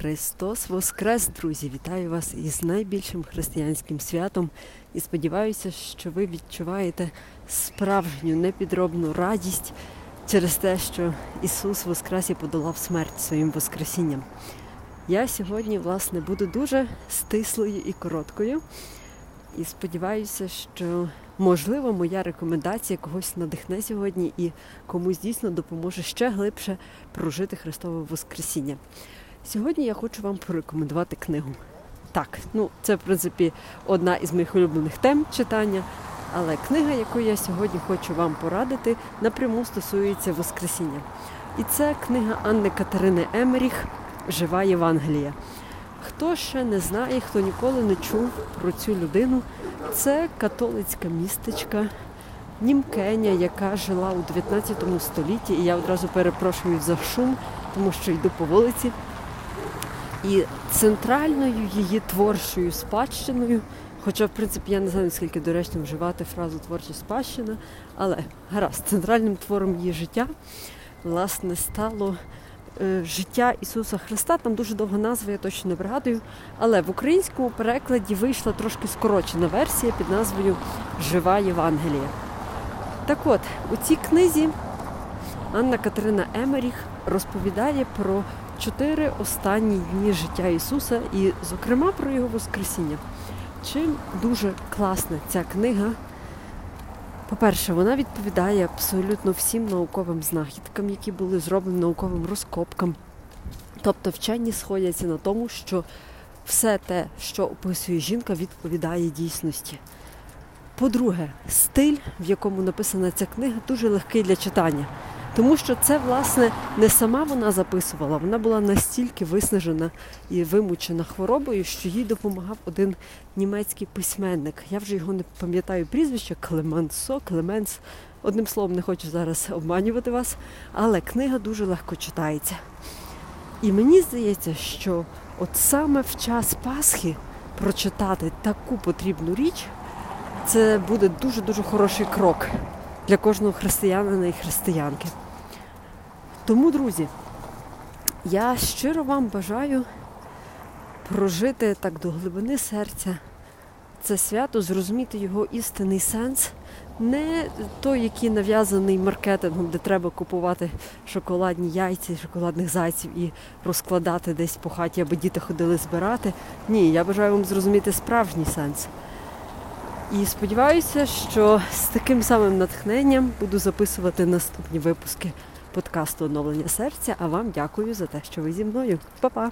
Христос Воскрес, друзі! Вітаю вас із найбільшим християнським святом і сподіваюся, що ви відчуваєте справжню непідробну радість через те, що Ісус Воскрес і подолав смерть своїм Воскресінням. Я сьогодні, власне, буду дуже стислою і короткою. І сподіваюся, що можливо моя рекомендація когось надихне сьогодні і комусь дійсно допоможе ще глибше прожити Христове Воскресіння. Сьогодні я хочу вам порекомендувати книгу. Так, ну це в принципі одна із моїх улюблених тем читання. Але книга, яку я сьогодні хочу вам порадити, напряму стосується Воскресіння. І це книга Анни Катерини Емеріх Жива Євангелія. Хто ще не знає, хто ніколи не чув про цю людину, це католицька містечка Німкеня, яка жила у 19 столітті. І я одразу перепрошую за шум, тому що йду по вулиці. І центральною її творчою спадщиною, хоча, в принципі, я не знаю, наскільки доречно вживати фразу творча спадщина, але гаразд, центральним твором її життя, власне, стало е, життя Ісуса Христа. Там дуже довга назва, я точно не пригадую. Але в українському перекладі вийшла трошки скорочена версія під назвою Жива Євангелія. Так от, у цій книзі Анна Катерина Емеріх розповідає про чотири останні дні життя Ісуса і, зокрема, про Його Воскресіння. Чим дуже класна ця книга? По-перше, вона відповідає абсолютно всім науковим знахідкам, які були зроблені науковим розкопкам. Тобто вчені сходяться на тому, що все те, що описує жінка, відповідає дійсності. По-друге, стиль, в якому написана ця книга, дуже легкий для читання. Тому що це, власне, не сама вона записувала, вона була настільки виснажена і вимучена хворобою, що їй допомагав один німецький письменник. Я вже його не пам'ятаю прізвище Клемансо, Клеменс. Одним словом, не хочу зараз обманювати вас, але книга дуже легко читається. І мені здається, що от саме в час Пасхи прочитати таку потрібну річ, це буде дуже-дуже хороший крок для кожного християнина і християнки. Тому, друзі, я щиро вам бажаю прожити так до глибини серця це свято, зрозуміти його істинний сенс, не той, який нав'язаний маркетингом, де треба купувати шоколадні яйця, шоколадних зайців і розкладати десь по хаті, аби діти ходили збирати. Ні, я бажаю вам зрозуміти справжній сенс. І сподіваюся, що з таким самим натхненням буду записувати наступні випуски подкасту Оновлення серця. А вам дякую за те, що ви зі мною. Па-па!